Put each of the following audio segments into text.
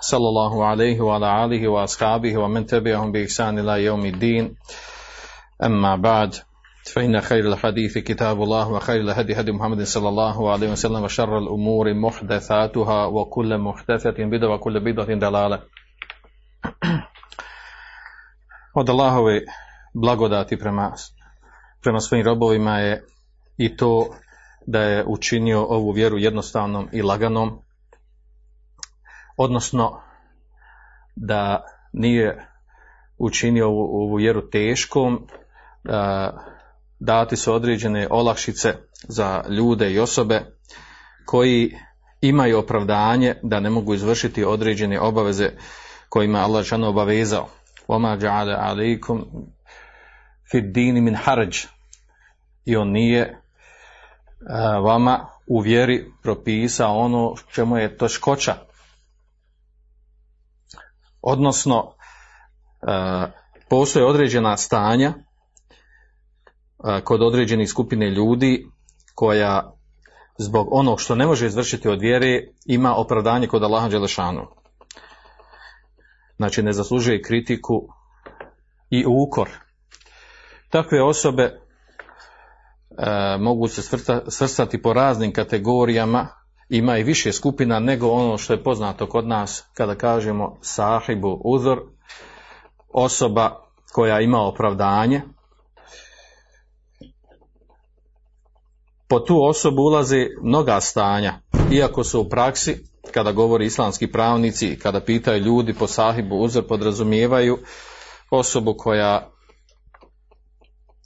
صلى الله عليه وعلى آله وأصحابه ومن تبعهم بإحسان إلى يوم الدين أما بعد فإن خير الحديث كتاب الله وخير الهدي هدي محمد صلى الله عليه وسلم وشر الأمور محدثاتها وكل محدثة بدعة وكل بدعة دلالة Od Allahove blagodati prema, prema svojim robovima je i to da je učinio ovu vjeru jednostavnom i laganom, odnosno da nije učinio ovu, ovu vjeru teškom, e, dati su određene olakšice za ljude i osobe koji imaju opravdanje da ne mogu izvršiti određene obaveze kojima Allah žano obavezao. Oma dža'ala alaikum fid dini min harđ. I on nije e, vama u vjeri propisao ono čemu je teškoća. Odnosno, postoje određena stanja kod određenih skupine ljudi koja zbog onog što ne može izvršiti od vjere ima opravdanje kod Allaha Đelešanu. Znači ne zaslužuje kritiku i ukor. Takve osobe e, mogu se svrstati po raznim kategorijama, ima i više skupina nego ono što je poznato kod nas kada kažemo sahibu uzor, osoba koja ima opravdanje, po tu osobu ulaze mnoga stanja, iako su u praksi, kada govori islamski pravnici, kada pitaju ljudi po sahibu uzor, podrazumijevaju osobu koja,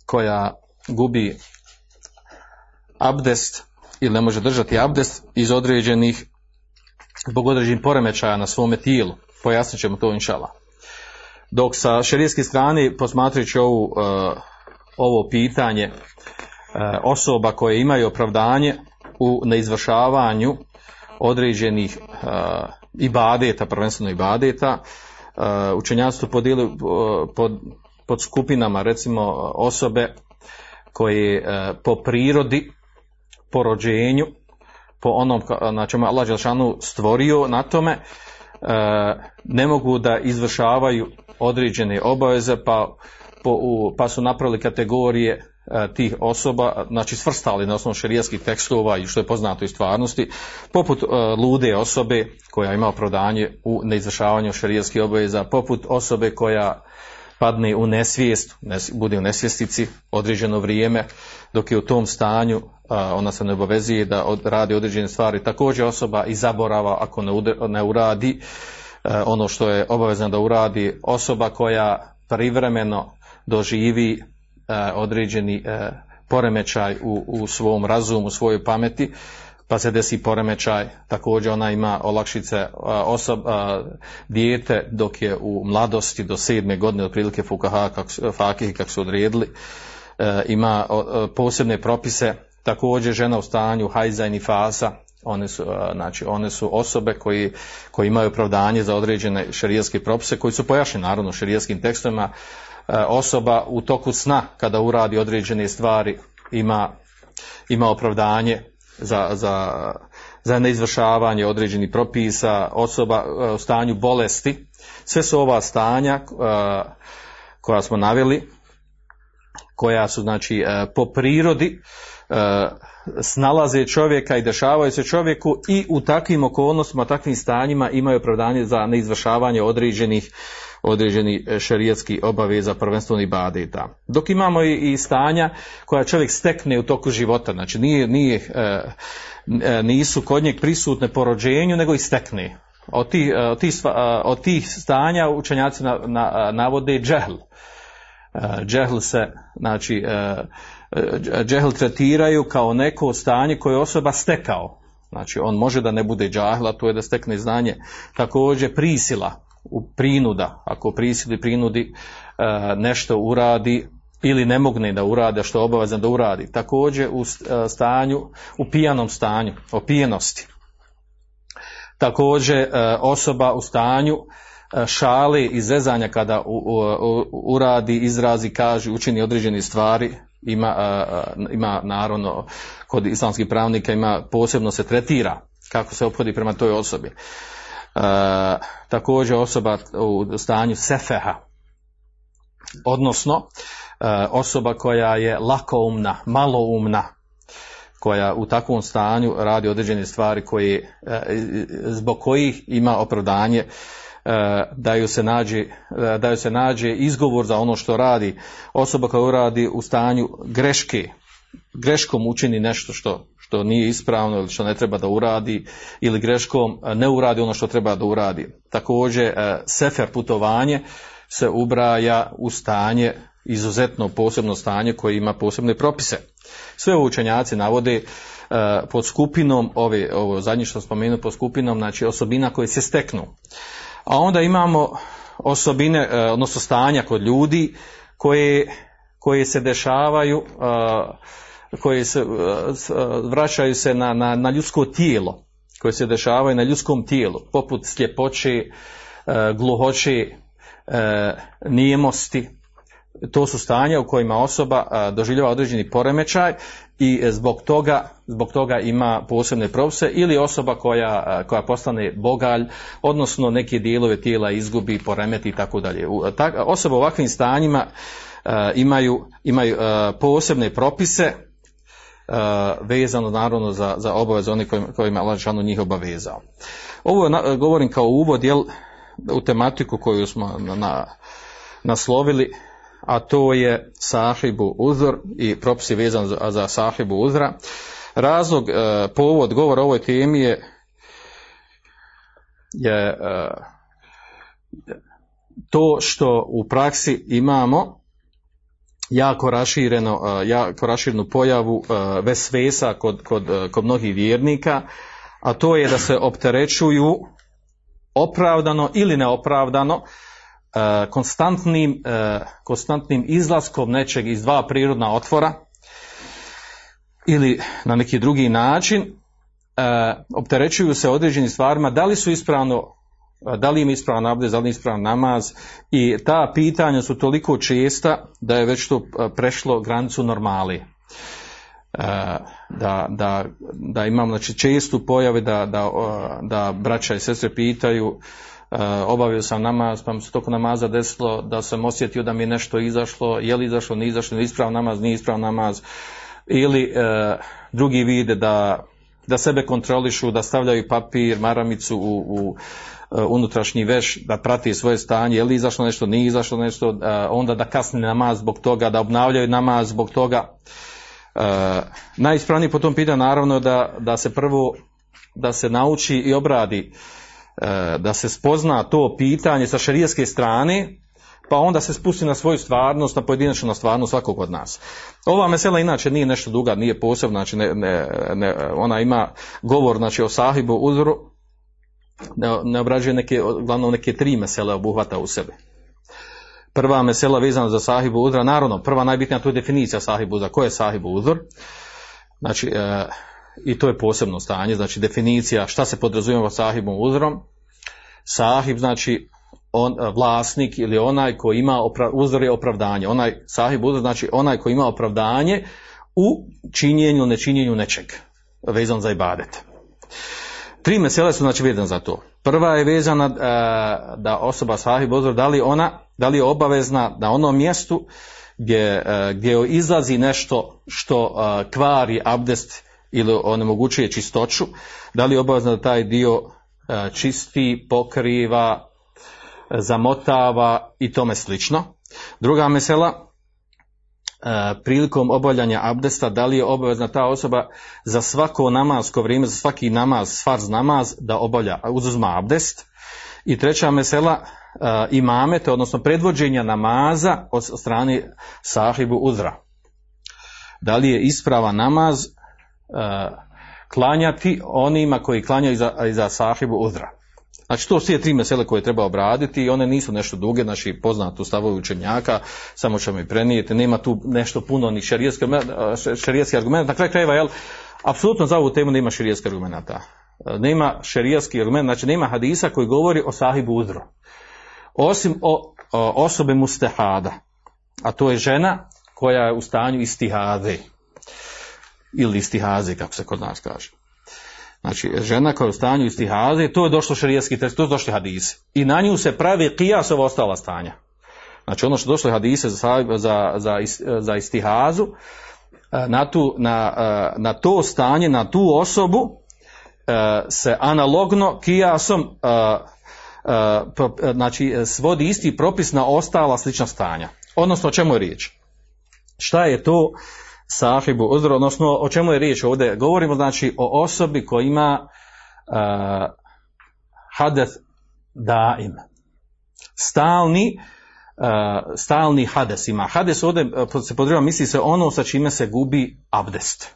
koja gubi abdest ili ne može držati abdest iz određenih, zbog određenih poremećaja na svome tijelu. Pojasnit ćemo to inšala. Dok sa šerijske strane, posmatrajući ovu, uh, ovo pitanje, osoba koje imaju opravdanje u neizvršavanju određenih uh, ibadeta, prvenstveno ibadeta, uh, učenjaci su podijeli pod, pod skupinama recimo osobe koje po prirodi, po rođenju, po onom na čemu Allah Đelšanu stvorio na tome, ne mogu da izvršavaju određene obaveze pa, po, pa su napravili kategorije tih osoba, znači svrstali na osnovu šerijskih tekstova i što je poznato iz stvarnosti, poput uh, lude osobe koja ima opravdanje u neizvršavanju šerijskih obaveza, poput osobe koja padne u nesvijest, nes, bude u nesvjestici određeno vrijeme, dok je u tom stanju ona se ne obavezuje da radi određene stvari. Također osoba i zaborava ako ne, ne uradi uh, ono što je obavezno da uradi, osoba koja privremeno doživi određeni poremećaj u, u svom razumu, u svojoj pameti, pa se desi poremećaj, također ona ima olakšice osob, dijete dok je u mladosti do sedme godine otprilike fukaha, fakih kako su odredili, ima posebne propise, također žena u stanju hajza i nifasa, one su, znači, one su osobe koji, koji imaju opravdanje za određene šerijetske propise, koji su pojašnjeni naravno šerijetskim tekstovima, osoba u toku sna kada uradi određene stvari ima, ima opravdanje za, za, za neizvršavanje određenih propisa, osoba u stanju bolesti. Sve su ova stanja koja smo naveli, koja su znači po prirodi snalaze čovjeka i dešavaju se čovjeku i u takvim okolnostima, takvim stanjima imaju opravdanje za neizvršavanje određenih određeni šerijatski obaveza prvenstveno i badeta. Dok imamo i, i stanja koja čovjek stekne u toku života, znači nije, nije, e, nisu kod njeg prisutne po rođenju, nego i stekne. Od tih, od tih, od tih stanja učenjaci na, na, navode džehl. Džehl se, znači, džehl tretiraju kao neko stanje koje osoba stekao. Znači, on može da ne bude džahla, to je da stekne znanje. Također prisila, prinuda, ako prisili prinudi nešto uradi ili ne mogne da urade što je obavezan da uradi. Također u st- stanju, u pijanom stanju, opijenosti. Također e, osoba u stanju e, šale i zezanja kada uradi, izrazi, kaže, učini određene stvari, ima, ima naravno kod islamskih pravnika ima posebno se tretira kako se ophodi prema toj osobi. Također osoba u stanju sefeha, odnosno osoba koja je lakoumna, maloumna, koja u takvom stanju radi određene stvari koje, zbog kojih ima opravdanje da ju se nađe, e, da ju se nađe izgovor za ono što radi osoba koja radi u stanju greške, greškom učini nešto što, što nije ispravno ili što ne treba da uradi ili greškom e, ne uradi ono što treba da uradi. Također e, sefer putovanje se ubraja u stanje izuzetno posebno stanje koje ima posebne propise. Sve ovo učenjaci navode e, pod skupinom, ove, ovo zadnje što spomenuo, pod skupinom, znači osobina koje se steknu. A onda imamo osobine, e, odnosno stanja kod ljudi koje, koje se dešavaju, e, koje se, e, vraćaju se na, na, na ljudsko tijelo, koje se dešavaju na ljudskom tijelu, poput sljepoće, gluhoće, nijemosti, to su stanja u kojima osoba doživljava određeni poremećaj i zbog toga, zbog toga ima posebne propise ili osoba koja, koja postane bogalj, odnosno neke dijelove tijela izgubi, poremeti i tako dalje. Osobe u ovakvim stanjima imaju, imaju posebne propise vezano naravno za, za obaveze onih kojima, je Allah njih obavezao. Ovo govorim kao uvod jel, u tematiku koju smo na, na, naslovili, a to je sahibu uzor i propisi vezan za, sahibu uzra. Razlog, e, povod govora ovoj temi je, je e, to što u praksi imamo jako rašireno, e, jako raširenu pojavu e, vesvesa kod, kod, e, kod mnogih vjernika, a to je da se opterećuju opravdano ili neopravdano konstantnim, e, konstantnim izlaskom nečeg iz dva prirodna otvora ili na neki drugi način e, opterećuju se određenim stvarima da li su ispravno e, da li im ispravan abdest, da li im je ispravan namaz i ta pitanja su toliko česta da je već to e, prešlo granicu normali. E, da, da, da imam znači, čestu pojave da, da, da braća i sestre pitaju e, obavio sam namaz, pa mi se toko namaza desilo da sam osjetio da mi je nešto izašlo, je li izašlo, nije izašlo, nije ispravan namaz, nije ispravan namaz, ili e, drugi vide da, da sebe kontrolišu, da stavljaju papir, maramicu u, u e, unutrašnji veš, da prati svoje stanje, je li izašlo nešto, nije izašlo nešto, e, onda da kasni namaz zbog toga, da obnavljaju namaz zbog toga. E, najispravniji po tom pitanju naravno da, da se prvo da se nauči i obradi. e, da se spozna to pitanje sa šerijeske strane pa onda se spusti na svoju stvarnost, na pojedinačnu na stvarnost svakog od nas. Ova mesela inače nije nešto duga, nije posebna, znači ne, ne, ne, ona ima govor znači, o sahibu uzru, ne, obrađuje neke, uglavnom neke tri mesele obuhvata u sebe. Prva mesela vezana za sahibu uzra, naravno, prva najbitnija to je definicija sahibu uzra. Ko je sahibu uzor? Znači, e, i to je posebno stanje, znači definicija šta se podrazumijeva sahibom uzrom. Sahib znači on, vlasnik ili onaj koji ima opra, uzor je opravdanje. Onaj sahib uzor znači onaj koji ima opravdanje u činjenju, nečinjenju nečeg vezan za ibadet. Tri mesele su znači vezane za to. Prva je vezana e, da osoba sahib uzor, da li ona, da li je obavezna na onom mjestu gdje, e, gdje izlazi nešto što e, kvari abdest ili onemogućuje čistoću, da li je obavezna da taj dio e, čisti, pokriva, zamotava i tome slično. Druga mesela, e, prilikom obavljanja abdesta, da li je obavezna ta osoba za svako namasko vrijeme, za svaki namaz, farz namaz, da obavlja, uzuzma abdest. I treća mesela, e, imamete, odnosno predvođenja namaza od strane sahibu uzra. Da li je ispravan namaz klanjati onima koji klanjaju iza, iza sahibu uzra. Znači to su tri mesele koje treba obraditi i one nisu nešto duge, znači poznatu stavovi učenjaka, samo ćemo i prenijeti, nema tu nešto puno ni šerijetski argument. Na kraju krajeva, jel, apsolutno za ovu temu nema šerijetskih argumenta. Nema šerijetski argument, znači nema hadisa koji govori o sahibu uzro. Osim o, o osobe mustehada, a to je žena koja je u stanju istihade ili istihaze, kako se kod nas kaže. Znači, žena koja je u stanju istihaze, to je došlo šarijetski tekst, to je došli hadise. I na nju se pravi kijas ova ostala stanja. Znači, ono što došlo hadise za, za, za, za istihazu, na, tu, na, na to stanje, na tu osobu, se analogno kijasom znači svodi isti propis na ostala slična stanja. Odnosno o čemu je riječ? Šta je to sahibu uzro, odnosno o čemu je riječ ovdje? Govorimo znači o osobi koja ima uh, hadeth daim. Stalni, uh, stalni hades ima. Hades ovdje se podriva misli se ono sa čime se gubi abdest.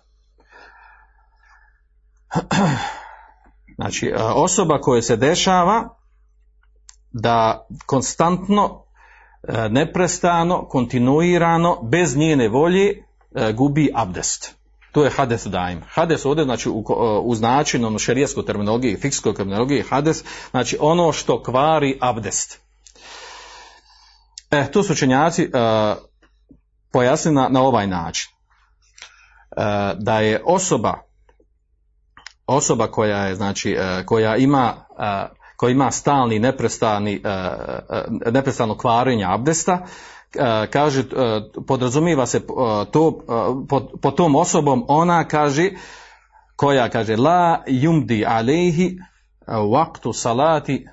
Znači, osoba koja se dešava da konstantno, neprestano, kontinuirano, bez njene volje E, gubi abdest. To je hades daim. Hades ovdje, znači, u, e, u značinu ono, šerijskoj terminologiji, fikskoj terminologiji, hades, znači ono što kvari abdest. E, to su učenjaci e, pojasnili na, na ovaj način. E, da je osoba, osoba koja je, znači, koja ima, koja ima stalni, neprestani, neprestano kvarenje abdesta, E, kaže, e, podrazumijeva se e, to, po, tom osobom, ona kaže, koja kaže, la jumdi alehi waktu salati,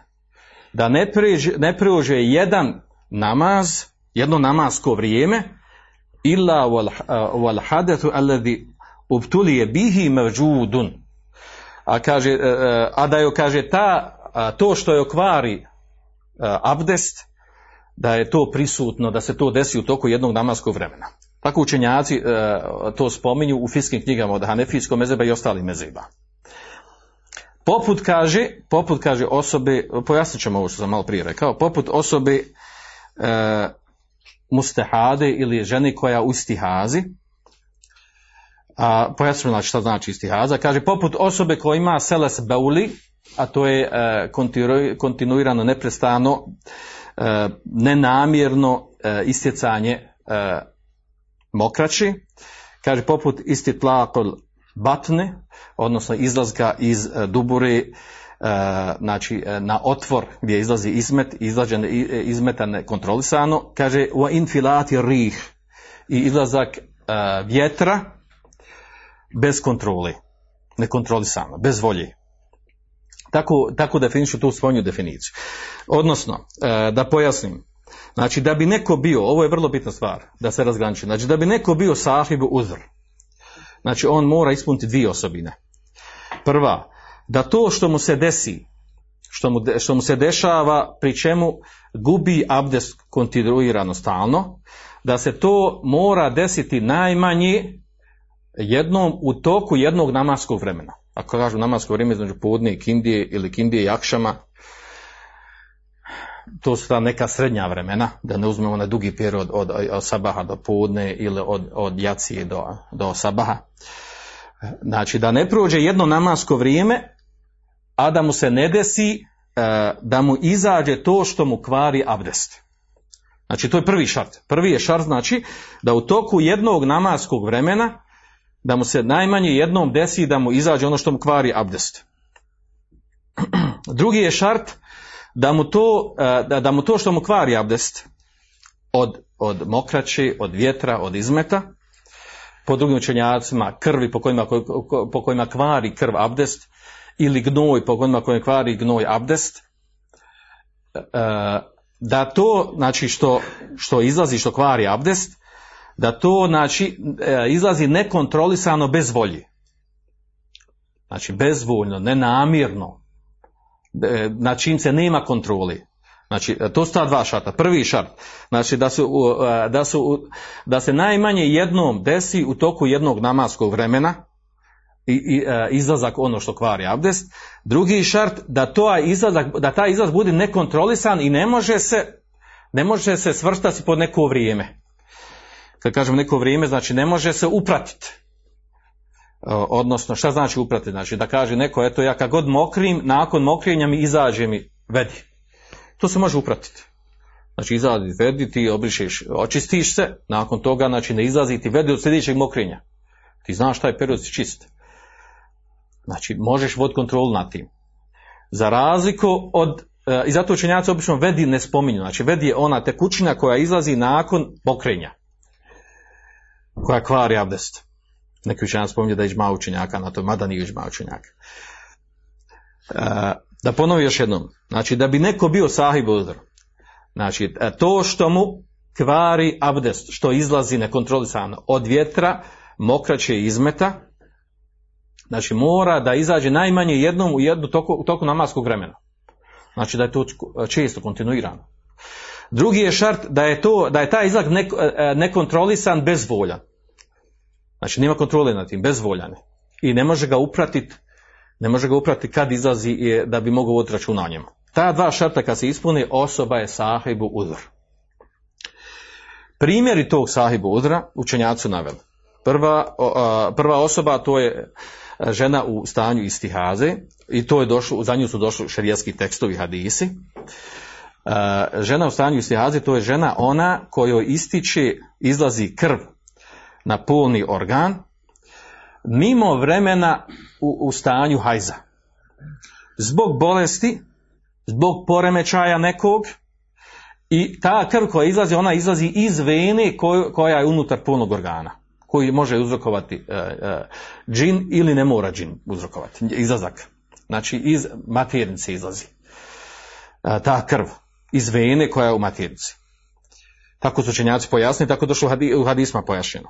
da ne, pređe, ne preože jedan namaz, jedno namasko vrijeme, illa wal, wal hadethu alladhi ubtulije bihi mevđudun. A, kaže, a da joj kaže ta, to što je kvari abdest, da je to prisutno, da se to desi u toku jednog namaskog vremena. Tako učenjaci e, to spominju u fiskim knjigama od Hanefijskog mezeba i ostalih mezeba. Poput kaže, poput kaže osobe, pojasnit ćemo ovo što sam malo prije rekao, poput osobe e, mustehade ili žene koja u istihazi, a pojasnimo znači šta znači istihaza, kaže poput osobe koja ima seles beuli, a to je e, kontinuirano, neprestano nenamjerno e, istjecanje e, mokraći, kaže poput istitlakol batne, odnosno izlazka iz dubure, znači na otvor gdje izlazi izmet, izlađen izmeta nekontrolisano, kaže u infilati rih i izlazak vjetra bez kontrole, nekontrolisano, bez volje. Tako, tako definišu tu svoju definiciju. Odnosno, e, da pojasnim, znači da bi neko bio, ovo je vrlo bitna stvar, da se razgraniči, znači da bi neko bio sahibu uzr, znači on mora ispuniti dvije osobine. Prva, da to što mu se desi, što mu, što mu se dešava, pri čemu gubi abdest kontinuirano stalno, da se to mora desiti najmanje jednom u toku jednog namaskog vremena. Ako kažu namasko vrijeme između podne i kindije ili kindije i akšama, to su ta neka srednja vremena, da ne uzmemo na dugi period od, od sabaha do podne ili od, od jacije do, do sabaha. Znači da ne prođe jedno namasko vrijeme, a da mu se ne desi e, da mu izađe to što mu kvari abdest. Znači to je prvi šart. Prvi je šart znači da u toku jednog namaskog vremena da mu se najmanje jednom desi da mu izađe ono što mu kvari abdest. Drugi je šart da mu to, e, da, mu to što mu kvari abdest od, od mokraće, od vjetra, od izmeta, po drugim učenjacima krvi po kojima, po kojima kvari krv abdest ili gnoj po kojima, kojima kvari gnoj abdest, e, da to, znači što, što izlazi, što kvari abdest, da to znači e, izlazi nekontrolisano bez volje. Znači bezvoljno, nenamjerno, e, na čim se nema kontroli. Znači, to su ta dva šarta. Prvi šart, znači da, su, e, da, su, da se najmanje jednom desi u toku jednog namaskog vremena, i, i, e, izlazak ono što kvari abdest. Drugi šart da to izlazak, da taj izlaz bude nekontrolisan i ne može se ne može se svrstati pod neko vrijeme. Kad kažem neko vrijeme, znači ne može se upratiti. E, Odnosno, šta znači upratiti? Znači da kaže neko, eto ja kad god mokrim, nakon mokrenja mi izađe mi vedi. To se može upratiti. Znači izlazi vedi, ti obrišeš, očistiš se, nakon toga znači ne izlazi ti vedi od sljedećeg mokrenja. Ti znaš taj period si čist. Znači možeš vod kontrolu nad tim. Za razliku od, e, i zato učenjaci obično vedi ne spominju, znači vedi je ona tekućina koja izlazi nakon mokrenja. Koja kvari abdest. Neki učenjaci spominju da je iđma učenjaka na to, mada nije iđma učenjaka. E, da ponovi još jednom. Znači da bi neko bio sahib uzor. Znači e, to što mu kvari abdest, što izlazi nekontrolisano od vjetra, mokraće izmeta, znači mora da izađe najmanje jednom u jednu toku, toku namaskog vremena. Znači da je to često, kontinuirano. Drugi je šart da je, to, da je taj e, nekontrolisan bezvoljan. Znači nema kontrole nad tim, bezvoljan. I ne može ga upratiti ne može ga upratiti kad izlazi je, da bi mogao voditi računa njemu. Ta dva šarta kad se ispuni, osoba je sahibu udr. Primjeri tog sahibu udra učenjaci naveli. Prva, prva osoba to je žena u stanju istihaze i to je došlo, za nju su došli šerijski tekstovi hadisi. Žena u stanju istihaze to je žena ona kojoj ističe, izlazi krv na polni organ mimo vremena u, u stanju hajza. Zbog bolesti, zbog poremećaja nekog i ta krv koja izlazi, ona izlazi iz vene koja je unutar punog organa koji može uzrokovati uh, uh, džin ili ne mora džin uzrokovati, izlazak. Znači iz maternice izlazi. Uh, ta krv iz vene koja je u maternici. Tako su učenjaci pojasnili, tako došlo u hadisma pojašnjeno.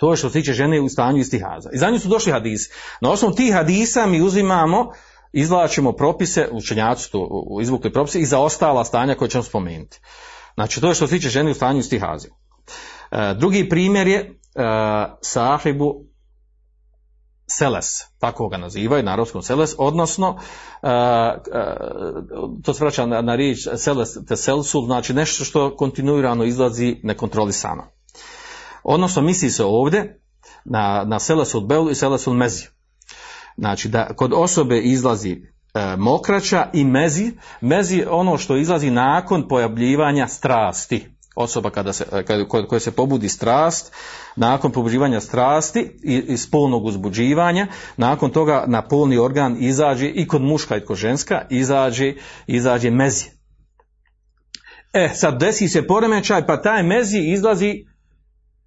To je što se tiče žene u stanju istihaza. I za nju su došli hadisi. Na osnovu tih hadisa mi uzimamo, izvlačimo propise, učenjaci to izvukli propise i za ostala stanja koje ćemo spomenuti. Znači to je što se tiče žene u stanju istihaza. E, drugi primjer je e, sahibu seles, tako ga nazivaju, na arapskom seles, odnosno e, to se vraća na, na riječ seles te znači nešto što kontinuirano izlazi nekontrolisano. Odnosno misli se ovdje na, na selasul belu i selasul mezi. Znači da kod osobe izlazi e, mokraća i mezi, mezi ono što izlazi nakon pojavljivanja strasti. Osoba kada se, kada, koja se pobudi strast, nakon pobuđivanja strasti i, i spolnog uzbuđivanja, nakon toga na polni organ izađe i kod muška i kod ženska izađe, izađe mezi. E, sad desi se poremećaj, pa taj mezi izlazi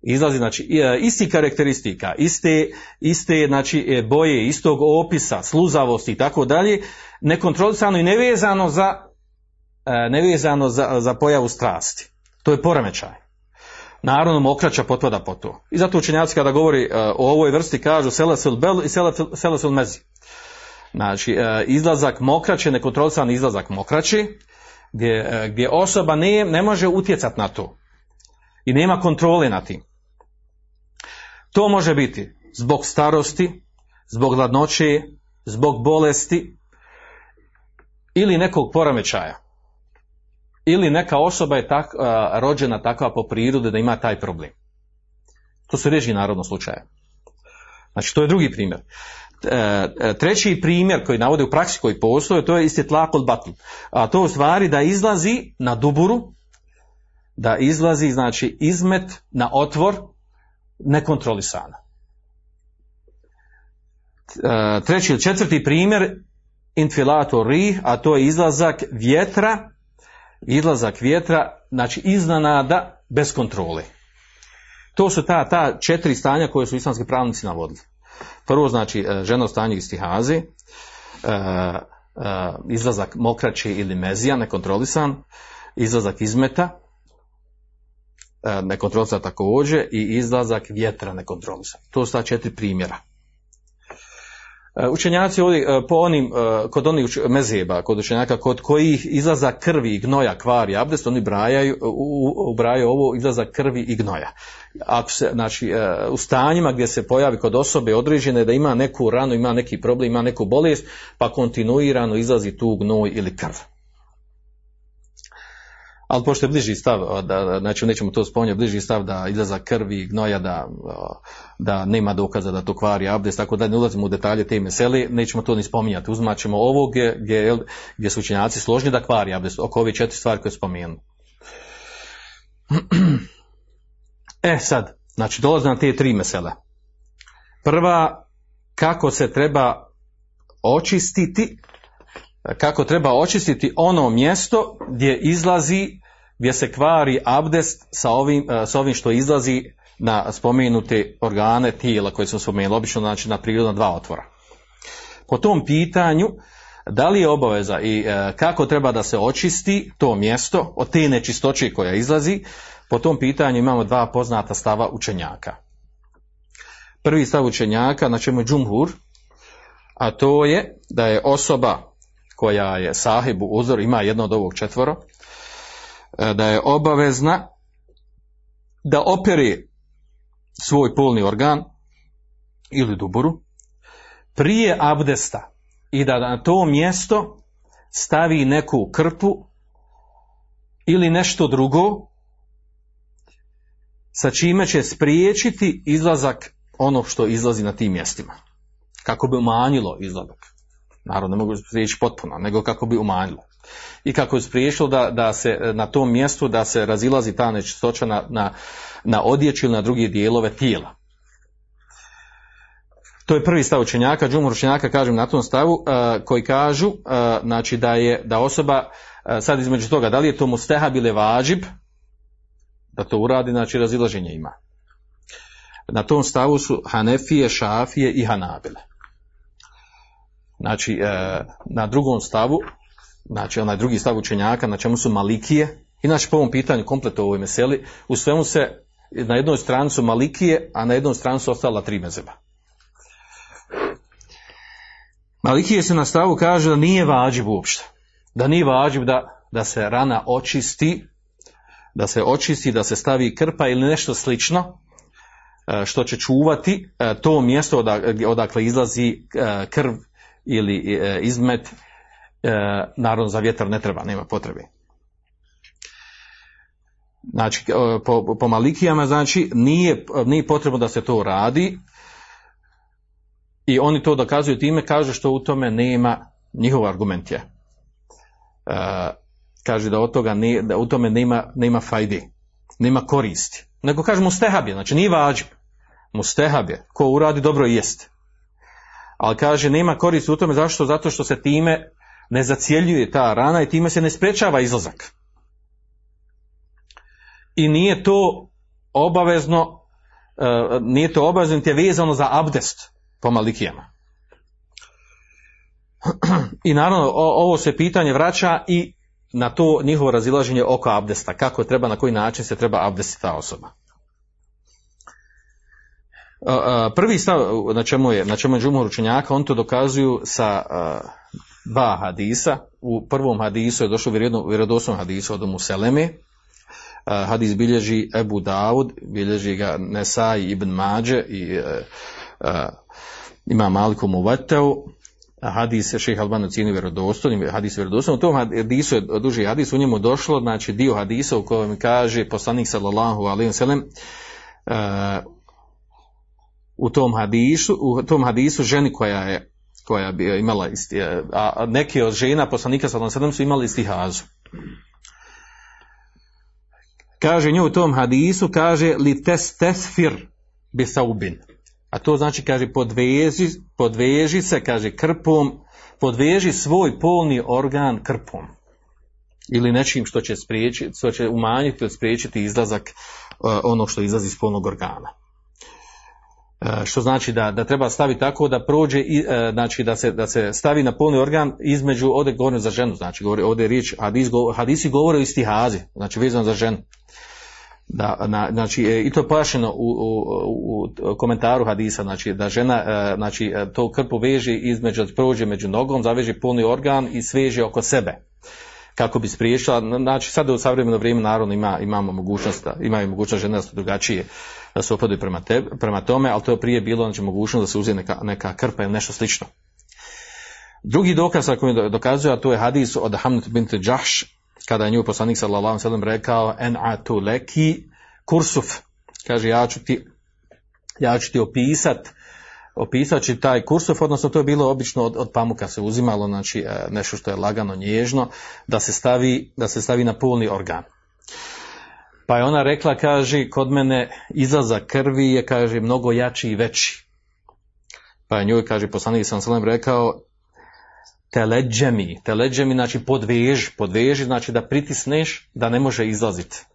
izlazi znači e, isti karakteristika, iste, iste znači e, boje, istog opisa, sluzavosti i tako dalje, nekontrolisano i nevezano za e, nevezano za, za pojavu strasti. To je poremećaj. Naravno mokraća potpada po to. I zato učenjaci kada govori o ovoj vrsti kažu selasul bel i selasul mezi. Znači, izlazak mokraće, nekontrolisan izlazak mokraće, gdje, gdje osoba ne, ne može utjecati na to. I nema kontrole na tim. To može biti zbog starosti, zbog hladnoće, zbog bolesti ili nekog poremećaja. Ili neka osoba je tak, rođena takva po prirodi da ima taj problem. To su reži narodno slučaje. Znači, to je drugi primjer. E, e, treći primjer koji navode u praksi koji postoje, to je istitlakul batl. A to u stvari da izlazi na duburu, da izlazi znači izmet na otvor nekontrolisana. E, treći ili četvrti primjer, infilato rih, a to je izlazak vjetra, izlazak vjetra, znači iznenada bez kontrole. To su ta, ta četiri stanja koje su islamski pravnici navodili. Prvo znači e, ženo stanje istihaze, e, izlazak mokraće ili mezija, nekontrolisan, izlazak izmeta, nekontrolisan također i izlazak vjetra nekontrolisan. To su ta četiri primjera. E, Učenjaci ovdje, e, po onim, e, kod onih mezeba, kod učenjaka, kod kojih izlazak krvi i gnoja kvari abdest, oni brajaju, ubrajaju ovo izlazak krvi i gnoja. Ako se, znači, e, u stanjima gdje se pojavi kod osobe određene da ima neku ranu, ima neki problem, ima neku bolest, pa kontinuirano izlazi tu gnoj ili krv. Ali pošto je bliži stav, da, znači nećemo to spominjati, bliži stav da izlazak krvi gnoja, da, da nema dokaza da to kvari abdest, tako da ne ulazimo u detalje te mesele, nećemo to ni spominjati. Uzmat ćemo ovo gdje, gdje, gdje su učenjaci složni da kvari abdest, oko ove četiri stvari koje spomenu. E sad, znači dolaze na te tri mesele. Prva, kako se treba očistiti, kako treba očistiti ono mjesto gdje izlazi, gdje se kvari abdest sa ovim, e, sa ovim što izlazi na spomenute organe tijela koje smo spomenuli, obično znači na prirodna dva otvora. Po tom pitanju, da li je obaveza i e, kako treba da se očisti to mjesto od te nečistoće koja izlazi, po tom pitanju imamo dva poznata stava učenjaka. Prvi stav učenjaka, na čemu je džumhur, a to je da je osoba koja je sahibu uzor, ima jedno od ovog četvoro, da je obavezna da operi svoj polni organ ili duburu prije abdesta i da na to mjesto stavi neku krpu ili nešto drugo sa čime će spriječiti izlazak onog što izlazi na tim mjestima. Kako bi umanjilo izlazak. Naravno, ne mogu spriječiti potpuno, nego kako bi umanjilo. I kako je spriječilo da, da se na tom mjestu da se razilazi ta nečistoća na, na, na odjeću ili na druge dijelove tijela. To je prvi stav učenjaka, džumhur učenjaka kažem na tom stavu, uh, koji kažu uh, znači da je da osoba sad između toga da li je to mustehab ili vađib da to uradi, znači razilaženje ima. Na tom stavu su Hanefije, Šafije i Hanabile. Znači, e, na drugom stavu, znači onaj drugi stav učenjaka, na čemu su Malikije, inače po ovom pitanju komplet ovoj meseli, u svemu se na jednoj strani su Malikije, a na jednoj strani su ostala tri mezeba. Malikije se na stavu kaže da nije vađib uopšte. Da nije vađib da, da se rana očisti, da se očisti, da se stavi krpa ili nešto slično, e, što će čuvati e, to mjesto odak- odakle izlazi e, krv ili izmet, e, naravno za vjetar ne treba, nema potrebe. Znači, e, po, po malikijama, znači, nije, nije potrebno da se to radi i oni to dokazuju time, kažu što u tome nema, njihov argument je, e, kaže da od toga ne, da u tome nema, nema fajdi, nema koristi. Nego kaže mustehab je, znači nije vađib. Mustehab je, ko uradi dobro jest. Ali kaže nema koristi u tome, zašto? Zato što se time ne zacjeljuje ta rana i time se ne sprečava izlazak. I nije to obavezno, e, nije to obavezno, niti je vezano za abdest po malikijama. I naravno, ovo se pitanje vraća i na to njihovo razilaženje oko abdesta, kako treba, na koji način se treba abdestiti ta osoba. Prvi stav na čemu je, na čemu je džumhur učenjaka, on to dokazuju sa dva hadisa. U prvom hadisu je došlo vjerodostojnom hadisu od Museleme. Hadis bilježi Ebu Davud, bilježi ga Nesai ibn Mađe i ima Maliku Muveteu, a hadis je šeha Albano cijeni vjerodostojnim, hadis je vjerodostojnim. U tom hadisu je duži hadis, u njemu došlo, znači dio hadisa u kojem kaže poslanik sallallahu alaihi wa sallam, u tom hadisu, u tom hadisu ženi koja je koja bi imala isti, a neke od žena poslanika sellem su imali istihazu. Kaže nju u tom hadisu, kaže li testesfir bi saubin. A to znači, kaže, podveži, podveži se, kaže, krpom, podveži svoj polni organ krpom. Ili nečim što će spriječiti, što će umanjiti ili spriječiti izlazak uh, onog što izlazi iz polnog organa. E, što znači da, da treba staviti tako da prođe, i, e, znači da se, da se stavi na polni organ između, ovdje govorim za ženu, znači govori, ovdje je riječ, hadis, hadisi govore o istihazi, znači vezano za ženu. da, na, znači, e, i to je pojašnjeno u, u, u komentaru hadisa, znači da žena znači, to krpu veže između, prođe među nogom, zaveže puni organ i sveže oko sebe kako bi spriječila, znači sad u savremeno vrijeme naravno ima, imamo mogućnost, imaju mogućnost žene da su drugačije, da se opadu prema, prema tome, ali to je prije bilo znači, mogućnost da se uzme neka, neka krpa ili nešto slično. Drugi dokaz koji do- dokazuje, a to je hadis od Hamnet bint Jahš, kada je nju poslanik sallallahu sellem rekao en atu leki kursuf. Kaže ja ću ti ja ću ti opisat opisat ću taj kursuf, odnosno to je bilo obično od, od pamuka se uzimalo, znači e, nešto što je lagano, nježno, da se stavi, da se stavi na polni organ. Pa je ona rekla, kaže, kod mene izlazak krvi je, kaže, mnogo jači i veći. Pa je njoj, kaže, poslanik sam sallam rekao, teleđemi, teleđemi znači podveži, podveži znači da pritisneš da ne može izlaziti.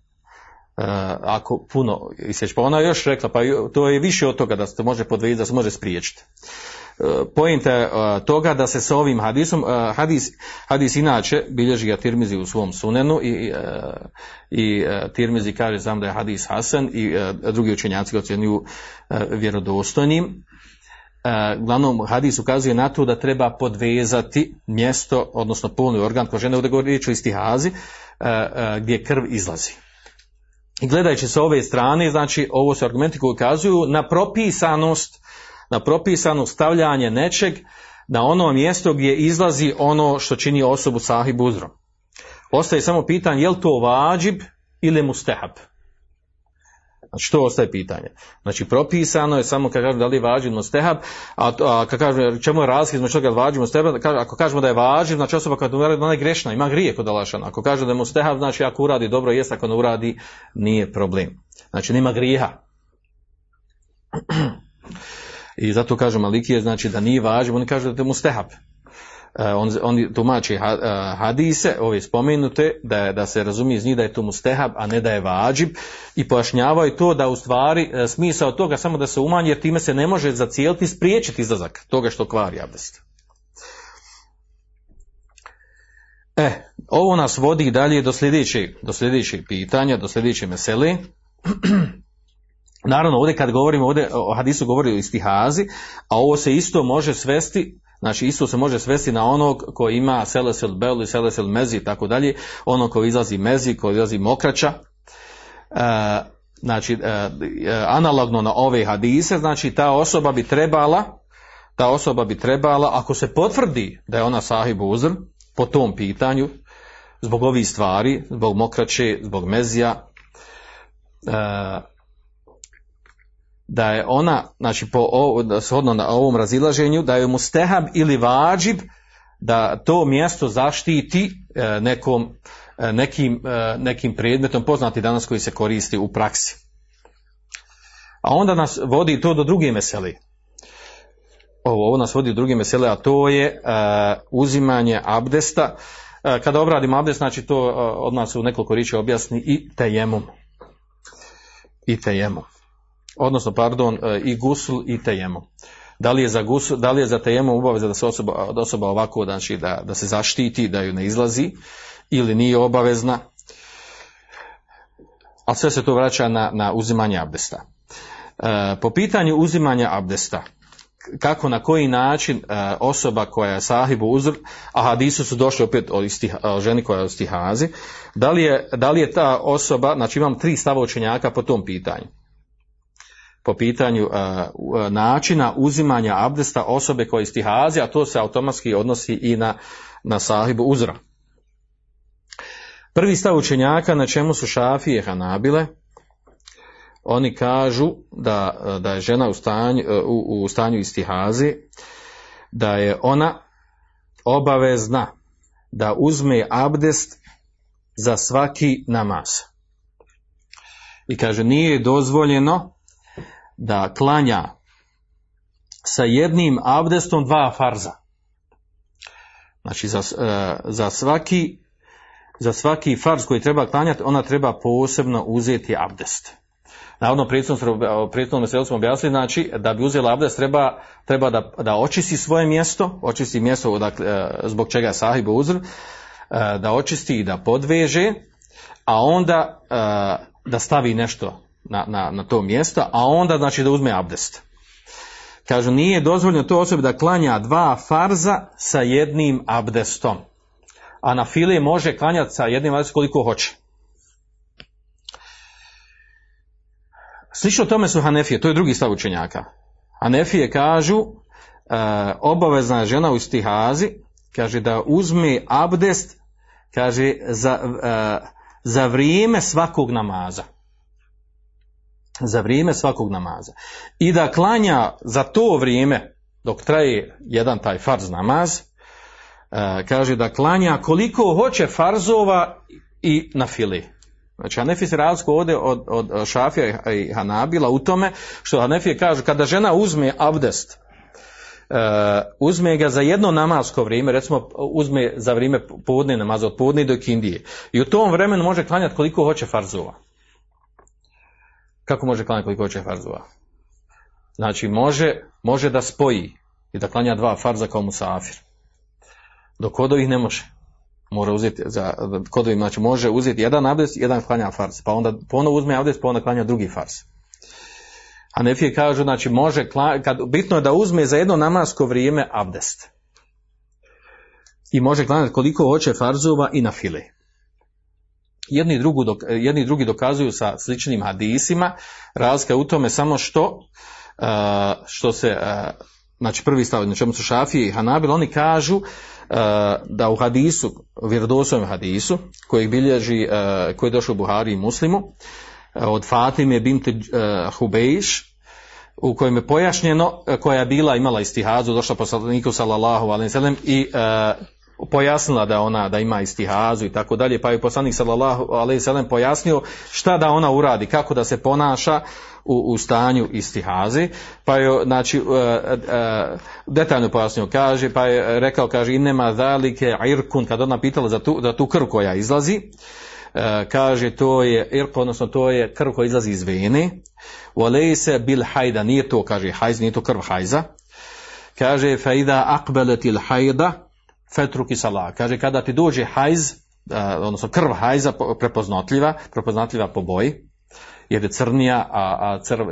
E, ako puno isjeći. Pa ona je još rekla, pa to je više od toga da se može podvezati, da se može spriječiti. Pojenta je e, toga da se sa ovim hadisom, e, hadis, hadis inače bilježi ga Tirmizi u svom sunenu i, e, i e, Tirmizi kaže sam da je hadis Hasan i e, drugi učenjaci ga ocjenjuju e, vjerodostojnim. E, Uglavnom, hadis ukazuje na to da treba podvezati mjesto, odnosno polni organ kod žene, ovdje govori riječ o istihazi, e, e, gdje krv izlazi. I gledajući sa ove strane, znači ovo su argumenti koji ukazuju na propisanost, na propisano stavljanje nečeg na ono mjesto gdje izlazi ono što čini osobu sahib uzrom. Ostaje samo pitanje je li to vađib ili mustehab. Znači to ostaje pitanje. Znači propisano je samo kad kažemo da li je vađib mustehab, a, a kad kažemo čemu je razlika između toga vađib mustehab, ako kažemo da je vađib, znači osoba kad uradi ona je grešna, ima grije kod Alašana. Ako kaže da je mustehab, znači ako uradi dobro jest, ako ne uradi nije problem. Znači nema grijeha. I zato kažu Malikije, znači da nije važno, oni kažu da je mustehab. E, on, oni tumači e, hadise, ove spomenute, da, je, da se razumije iz njih da je to mustehab, a ne da je vađib, i pojašnjavaju to da u stvari e, smisao toga samo da se umanji, jer time se ne može zacijeliti i spriječiti izlazak toga što kvari abdest. E, ovo nas vodi dalje do sljedećeg, do sljedećeg pitanja, do sljedeće mesele. Naravno, ovdje kad govorimo, ovdje o hadisu govori o istihazi, a ovo se isto može svesti, znači isto se može svesti na onog koji ima selesel bel i selesel mezi i tako dalje, ono koji izlazi mezi, koji izlazi mokraća, e, znači e, e, analogno na ove hadise, znači ta osoba bi trebala, ta osoba bi trebala, ako se potvrdi da je ona sahib uzr, po tom pitanju, zbog ovih stvari, zbog mokraće, zbog mezija, e, da je ona, znači po shodno na ovom razilaženju, da je mu stehab ili vađib da to mjesto zaštiti e, nekom, e, nekim, e, nekim predmetom poznati danas koji se koristi u praksi. A onda nas vodi to do druge mesele. Ovo, ovo nas vodi do druge mesele, a to je uzimanje abdesta. Kada obradimo abdest, znači to odmah se u nekoliko riječi objasni i tejemom. I tejemom odnosno pardon e, i gusul i tejemom. Da li je za gusul, da li je za tejemom obaveza da se osoba, da osoba ovako znači da, da se zaštiti, da ju ne izlazi ili nije obavezna. A sve se to vraća na, na uzimanje abdesta. E, po pitanju uzimanja abdesta, kako na koji način e, osoba koja je sahibu uzr, a hadisu su došli opet o, istih, o ženi koja je u stihazi, da li, je, da li je ta osoba, znači imam tri stava učenjaka po tom pitanju po pitanju načina uzimanja abdesta osobe koja istihazi, a to se automatski odnosi i na, na sahibu uzra. Prvi stav učenjaka na čemu su šafije hanabile, oni kažu da, da je žena u stanju, u, u stanju istihazi, da je ona obavezna da uzme abdest za svaki namaz. I kaže, nije dozvoljeno da klanja sa jednim abdestom dva farza. Znači za, za svaki za svaki farz koji treba klanjati, ona treba posebno uzeti abdest. Navodno, prijetnom meselu smo objasnili, znači, da bi uzela abdest, treba, treba da, da očisti svoje mjesto, očisti mjesto dakle, zbog čega je sahib uzr, da očisti i da podveže, a onda da stavi nešto na, na, na to mjesto, a onda znači da uzme abdest. Kažu, nije dozvoljeno to osobi da klanja dva farza sa jednim abdestom. A na file može klanjati sa jednim abdestom koliko hoće. Slično tome su Hanefije, to je drugi stav učenjaka. Hanefije kažu, e, obavezna žena u istihazi, kaže da uzme abdest, kaže za, e, za vrijeme svakog namaza. Za vrijeme svakog namaza. I da klanja za to vrijeme, dok traje jedan taj farz namaz, e, kaže da klanja koliko hoće farzova i na fili. Znači Hanefi se razliku ovdje od, od Šafija i Hanabila u tome što Hanefije kažu kada žena uzme abdest, uh, uzme ga za jedno namasko vrijeme, recimo uzme za vrijeme podne namaza od podne do kindije i u tom vremenu može klanjati koliko hoće farzova. Kako može klanjati koliko hoće farzova? Znači može, može da spoji i da klanja dva farza kao musafir. Dok kod ovih ne može mora uzeti za kodovi, znači može uzeti jedan abdest, jedan klanja fars, pa onda ponovo uzme abdest, pa onda klanja drugi fars. A nefije kažu, znači može, kad, bitno je da uzme za jedno namasko vrijeme abdest. I može klanjati koliko hoće farzova i na file. Jedni, drugu dok, jedni drugi dokazuju sa sličnim hadisima, razlika je u tome samo što, uh, što se, uh, znači prvi stav, na čemu su šafije i hanabil, oni kažu da u hadisu, vjerodostojnom hadisu, koji bilježi, koji je došao u Buhari i Muslimu, od Fatime bint Hubeiš, u kojem je pojašnjeno, koja je bila, imala istihazu, došla poslaniku sallallahu alaihi i pojasnila da ona da ima istihazu i tako dalje, pa je poslanik sallallahu alejhi sallam pojasnio šta da ona uradi, kako da se ponaša u, u stanju istihaze, pa je znači uh, uh, detaljno pojasnio, kaže, pa je rekao, kaže, inema zalike irkun, kad ona pitala za tu, za tu krv koja izlazi, uh, kaže, to je irk, odnosno to je krv koja izlazi iz vene, se bil hajda, nije to, kaže, hajz, nije to krv hajza, kaže, fa ida akbeletil hajda, fetruki salah. Kaže, kada ti dođe hajz, odnosno krv hajza prepoznatljiva, prepoznatljiva po boji, jer je crnija, a, a crv,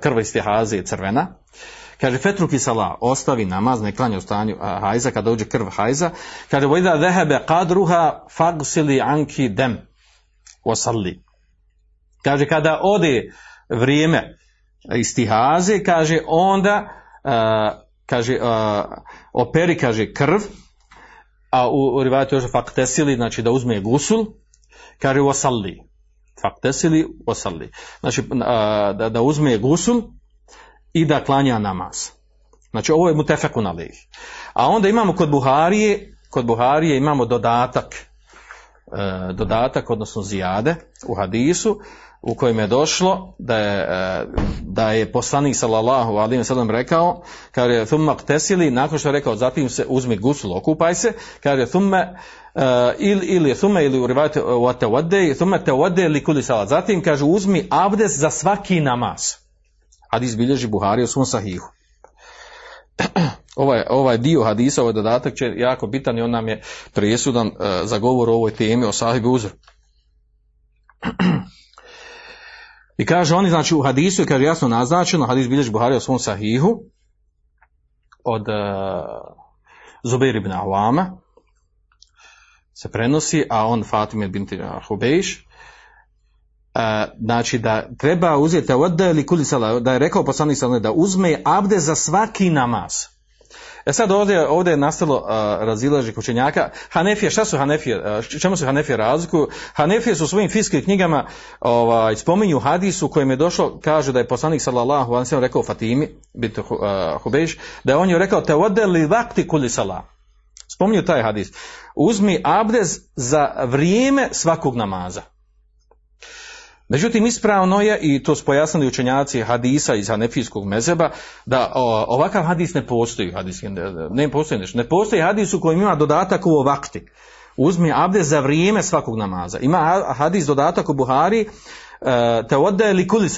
krv istihaze je crvena. Kaže, fetruki salah, ostavi namaz, ne klanja u stanju hajza, kada dođe krv hajza. Kaže, vojda dehebe kadruha fagsili anki dem osalli. Kaže, kada ode vrijeme istihaze, kaže, onda, uh, kaže, uh, operi, kaže, krv, a u, u rivajatu još faktesili, znači da uzme gusul, kaže osalli. Faktesili osalli. Znači da, da uzme gusul i da klanja namaz. Znači ovo je mutefekun alih. A onda imamo kod Buharije, kod Buharije imamo dodatak, e, dodatak, odnosno zijade u hadisu, u kojem je došlo da je, e, da je poslanik sallallahu alejhi ve sellem rekao kaže thumma tesili nakon što je rekao zatim se uzmi gusul okupaj se kaže thumma uh, ili ili thumma ili urivate wa tawaddi thumma tawaddi li kulli salat zatim kaže uzmi abdes za svaki namaz hadis bilježi Buhari u svom sahihu. Ovaj, ovaj dio hadisa, ovaj dodatak će jako bitan i on nam je presudan uh, za govor o ovoj temi o sahibi uzru. I kaže oni, znači u hadisu, kaže jasno naznačeno, hadis bilješ Buhari o svom sahihu, od uh, Zubair ibn Awama, se prenosi, a on Fatime binti Hubejš, uh, znači da treba uzeti kulisala, da je rekao poslanik da uzme abde za svaki namaz. E sad ovdje, ovdje je nastalo razilaženje učenjaka. Hanefije, šta su Hanefije? Čemu se Hanefije razlikuju? Hanefije su u svojim fiskim knjigama ovaj, spominju hadisu u kojem je došlo, kaže da je poslanik sallallahu alejhi rekao Fatimi bit uh, Hubejš, da je on je rekao te li vakti kuli salah. Spominju taj hadis. Uzmi abdez za vrijeme svakog namaza. Međutim, ispravno je, i to su pojasnili učenjaci hadisa iz hanefijskog mezeba, da ovakav hadis ne postoji. Hadis, ne, postoji nešto. Ne postoji hadis u kojem ima dodatak u ovakti. Uzmi abdest za vrijeme svakog namaza. Ima hadis dodatak u Buhari, e, te oddaje li kuli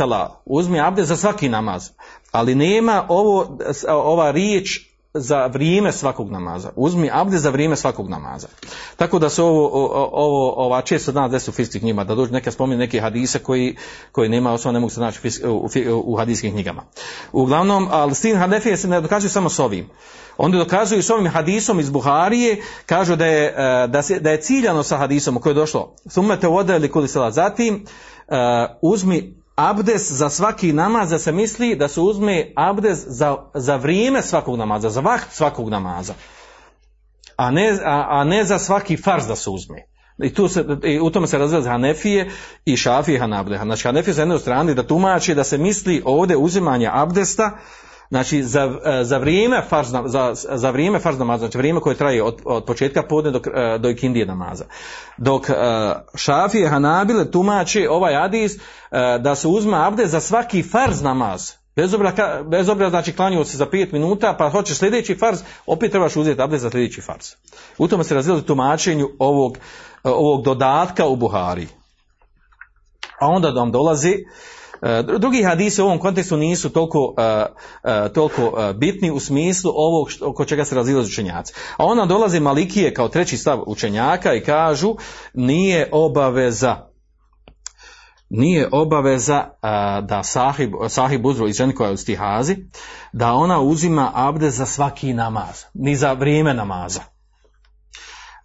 Uzmi abdest za svaki namaz. Ali nema ovo, ova riječ za vrijeme svakog namaza. Uzmi abdest za vrijeme svakog namaza. Tako da se ovo, ovo ova često danas desi u fiskih knjigama, da dođu neka spomenu neke hadise koji, koji nema osnova, ne mogu se naći u, u, hadijskim knjigama. Uglavnom, ali stin Hanefije se ne dokazuju samo s ovim. Oni dokazuju s ovim hadisom iz Buharije, kažu da je, e, da, se, da je ciljano sa hadisom u koje je došlo. Sumete vode ili kulisela. Zatim, e, uzmi abdes za svaki namaz, da se misli da se uzme abdes za, za vrijeme svakog namaza, za vakt svakog namaza. A ne, a, a ne za svaki farz da se uzme. I, tu se, i u tome se razvija Hanefije i Šafije i Hanableha. Znači Hanefije sa jedne strane da tumači da se misli ovdje uzimanje abdesta Znači za, e, za vrijeme farz, za, za vrijeme farz namaza, znači vrijeme koje traje od, od početka podne do, k- e, do ikindije namaza. Dok uh, Šafije Hanabile tumači ovaj hadis e, da se uzme abdest za svaki farz namaz. Bez obzira, bez obzira znači klanio se za 5 minuta, pa hoćeš sljedeći farz, opet trebaš uzeti abdest za sljedeći farz. U tome se razvija tumačenju ovog, ovog dodatka u Buhari. A onda vam dolazi E, Drugi hadisi u ovom kontekstu nisu toliko, e, e, toliko e, bitni u smislu ovog oko čega se razilaze učenjaci. A onda dolazi Malikije kao treći stav učenjaka i kažu nije obaveza nije obaveza da sahib, sahib uzro i ženi koja je u stihazi, da ona uzima abdest za svaki namaz, ni za vrijeme namaza.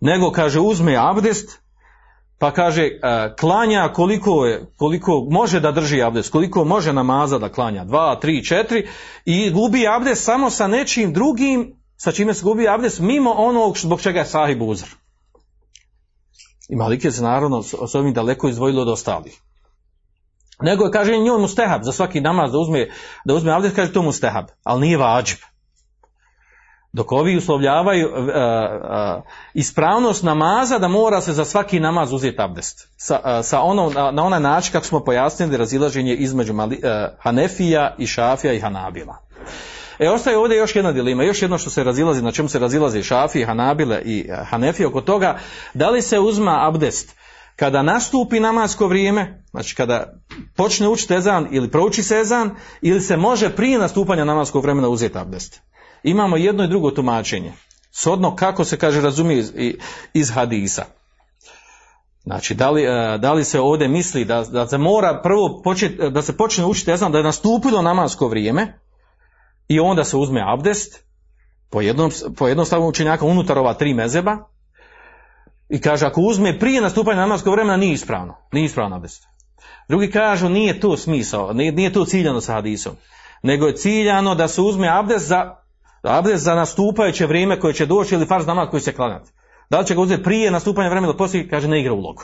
Nego kaže uzme abdest, pa kaže e, klanja koliko je, koliko može da drži abdest, koliko može namaza da klanja, dva, tri, četiri i gubi abdest samo sa nečim drugim, sa čime se gubi abdest mimo onog zbog čega je sahib uzr. I Malike se naravno s ovim daleko izdvojilo od ostalih. Nego je, kaže, njoj mustehab za svaki namaz da uzme, da uzme abdest, kaže to mustehab, ali nije vađib. Dok ovi uslovljavaju uh, uh, ispravnost namaza da mora se za svaki namaz uzeti abdest. Sa, uh, sa ono, na, na onaj način kako smo pojasnili razilaženje između Mali, Hanefija i Šafija i Hanabila. E, ostaje ovdje još jedna dilema, još jedno što se razilazi, na čemu se razilazi Šafije, Hanabile i Hanefije oko toga, da li se uzma abdest kada nastupi namasko vrijeme, znači kada počne učiti ezan ili prouči se ezan, ili se može prije nastupanja namaskog vremena uzeti abdest. Imamo jedno i drugo tumačenje. Sodno kako se kaže razumije iz, iz hadisa. Znači, da li, e, da li se ovdje misli da, da se mora prvo početi, da se počne učiti ezan, da je nastupilo namasko vrijeme i onda se uzme abdest po jednom, po jednom stavu učenjaka unutar ova tri mezeba i kaže ako uzme prije nastupanja namaskog vremena nije ispravno, nije ispravno abdest. Drugi kažu nije to smisao, nije, nije to ciljano sa hadisom, nego je ciljano da se uzme abdest za, abdest za nastupajuće vrijeme koje će doći ili farz namaz koji će klanjati. Da li će ga uzeti prije nastupanja vremena ili poslije, kaže ne igra ulogu.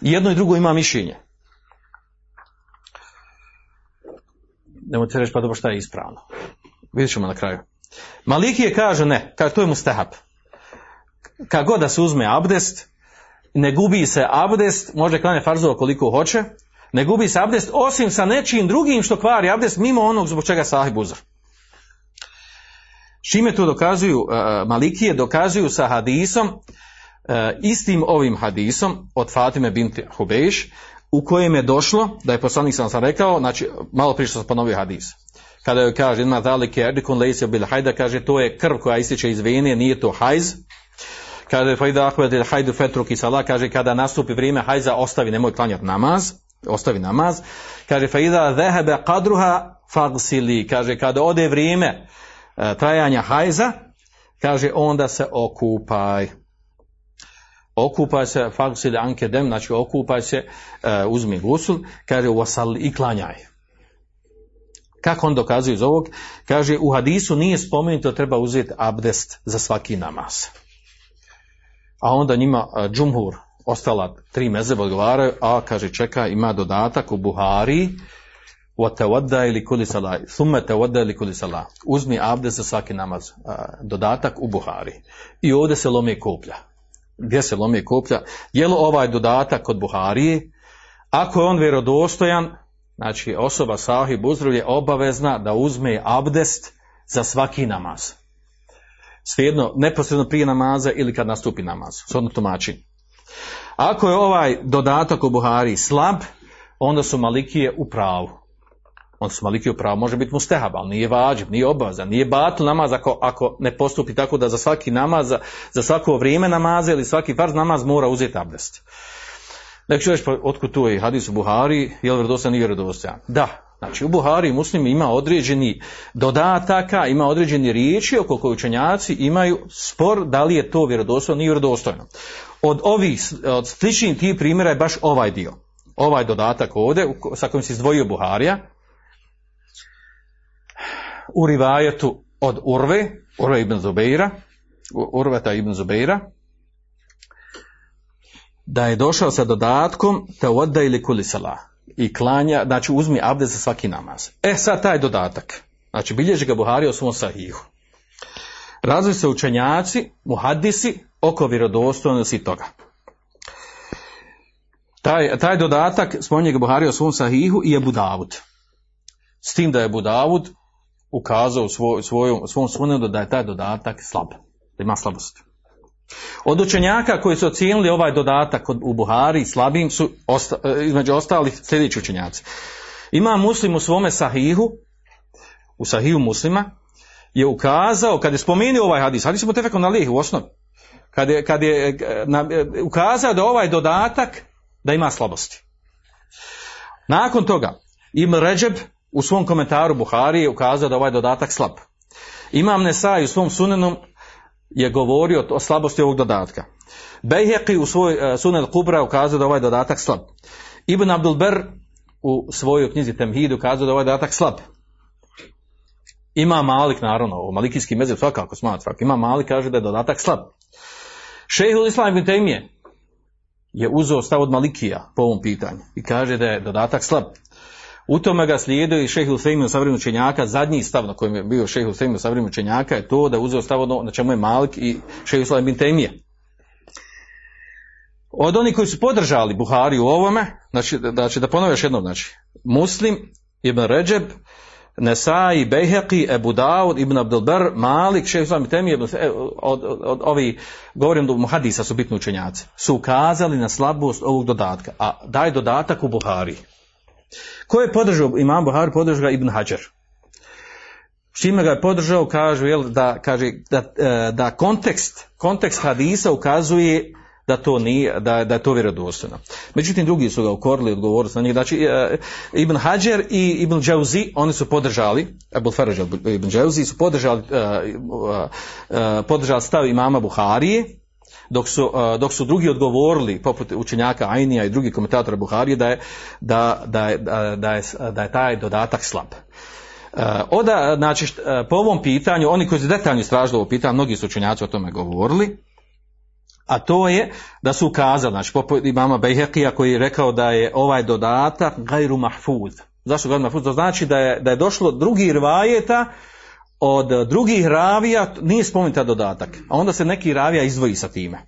Jedno i drugo ima mišljenje. Nemojte reći pa dobro šta je ispravno. Vidjet ćemo na kraju. Malikije kaže ne, kaže to je mustahab. Kad god da se uzme abdest, ne gubi se abdest, može klanje farzova koliko hoće, ne gubi se abdest osim sa nečim drugim što kvari abdest mimo onog zbog čega sahib uzor. Čime to dokazuju uh, Malikije, dokazuju sa hadisom, uh, istim ovim hadisom od Fatime binti Hubejš, u kojem je došlo, da je poslanik sam sam rekao, znači malo prije što sam ponovio hadis. Kada joj kaže, ima dalike erdikon lejse bil hajda, kaže to je krv koja ističe iz vene, nije to hajz. Kaže, fajda akvedil hajdu fetruk i sala, kaže, kada nastupi vrijeme hajza, ostavi, nemoj klanjati namaz, ostavi namaz. Kaže, fajda dhehebe kadruha fagsili, kaže, kada ode vrijeme e, trajanja hajza, kaže, onda se okupaj. Okupaj se, fagsili anke dem, znači okupaj se, e, uzmi gusul, kaže, wasal i klanjaj. Kako on dokazuje iz ovog? Kaže, u hadisu nije spomenuto treba uzeti abdest za svaki namaz. A onda njima uh, džumhur, ostala tri mezeba odgovaraju, a kaže čeka ima dodatak u Buhari, وَتَوَدَّا ili kuli salah, ثُمَّ تَوَدَّا ili kuli salah. Uzmi abdest za svaki namaz. Uh, dodatak u Buhari. I ovdje se lome koplja. Gdje se lome koplja? Je li ovaj dodatak kod Buharije? Ako je on vjerodostojan, znači osoba sahib uzrov je obavezna da uzme abdest za svaki namaz. Svejedno, neposredno prije namaza ili kad nastupi namaz. Sodno tumači. Ako je ovaj dodatak u Buhari slab, onda su Malikije u pravu. on su maliki pravo može biti mustehab, ali nije vađib, nije obavezan, nije batil namaz ako, ako ne postupi tako da za svaki namaz, za, za svako vrijeme namaza ili svaki farz namaz mora uzeti abdest. Nek ću reći, pa otkud tu je hadis u Buhari, je li vjerodostojan, nije vjerodostojan? Da, znači u Buhari i muslim ima određeni dodataka, ima određeni riječi oko koje učenjaci imaju spor da li je to vjerodostojno, nije vjerodostojno. Od ovih, od sličnih tih primjera je baš ovaj dio. Ovaj dodatak ovdje, sa kojim se izdvojio Buharija, u rivajetu od Urve, Urve ibn Zubeira, U- Urveta ibn Zubeira, da je došao sa dodatkom te odda ili kulisala i klanja, znači uzmi abde za svaki namaz. E sad taj dodatak, znači bilježi ga Buhari u svom sahihu. Razli se učenjaci, muhaddisi, oko vjerodostojnosti toga. Taj, taj dodatak spominje ga Buhari u svom sahihu i Ebu Davud. S tim da je Ebu Davud ukazao svoj, svojom, svom sunnedu da je taj dodatak slab, da ima slabosti. Od učenjaka koji su ocijenili ovaj dodatak od- u Buhari slabim su osta, e, između ostalih sljedeći učenjaci. Ima muslim u svome sahihu, u sahihu muslima, je ukazao, kad je spomenuo ovaj hadis, hadis mu tefekom na lih u osnovi, kad je, kad je na- ukazao da ovaj dodatak da ima slabosti. Nakon toga, Ibn Ređeb u svom komentaru Buhari je ukazao da ovaj dodatak slab. Imam Nesaj u svom sunenu je govorio o slabosti ovog dodatka. Bejheqi u svoj uh, Sunan Kubra ukazao da ovaj dodatak slab. Ibn Abdul Ber u svojoj knjizi Temhid ukazao da ovaj dodatak slab. Ima Malik, naravno, u malikijski mezir svakako smatra. Ima Malik kaže da je dodatak slab. Šehul Islam ibn Taymije je uzeo stav od Malikija po ovom pitanju i kaže da je dodatak slab. U tome ga slijedio i šeheh Hussein savremenu učenjaka, zadnji stav na kojem je bio šeheh Hussein savremenu učenjaka je to da je uzeo stav ono na čemu je Malik i šeheh Islam bin Taymije. Od onih koji su podržali Buhari u ovome, znači, znači da ponovim još jednom, znači, Muslim, Ibn Ređeb, Nesai, Bejheqi, Ebu Daud, Ibn Abdelber, Malik, Šeх Islam bin Taymije, Ibn- e, od, od, od ovi, govorim da muhadisa su bitni učenjaci, su ukazali na slabost ovog dodatka, a daj dodatak u Buhari. Ko je podržao, imam Buhari podržao ga Ibn Hajar. Čime ga je podržao, kažu, jel, da, kaže, da, e, da kontekst, kontekst hadisa ukazuje da to nije, da, da je to vjerodostojno. Međutim, drugi su ga ukorili odgovorili na njih. Znači, e, Ibn Hajar i Ibn Džauzi, oni su podržali, Ebul Faraj Ibn Džauzi su podržali, e, e, e, podržali stav imama Buharije, dok su, dok su drugi odgovorili, poput učenjaka Ainija i drugih komentatora Buharije, da je, da, da, da, da je, taj dodatak slab. Onda, znači, po ovom pitanju, oni koji su detaljno istražili ovo pitanje, mnogi su učenjaci o tome govorili, a to je da su ukazali, znači, poput imama Bejhekija koji je rekao da je ovaj dodatak gajru mahfuz. Zašto gajru mahfuz? To znači da je, da je došlo drugi rivajeta od drugih ravija, nije spomenuta dodatak, a onda se neki ravija izdvoji sa time.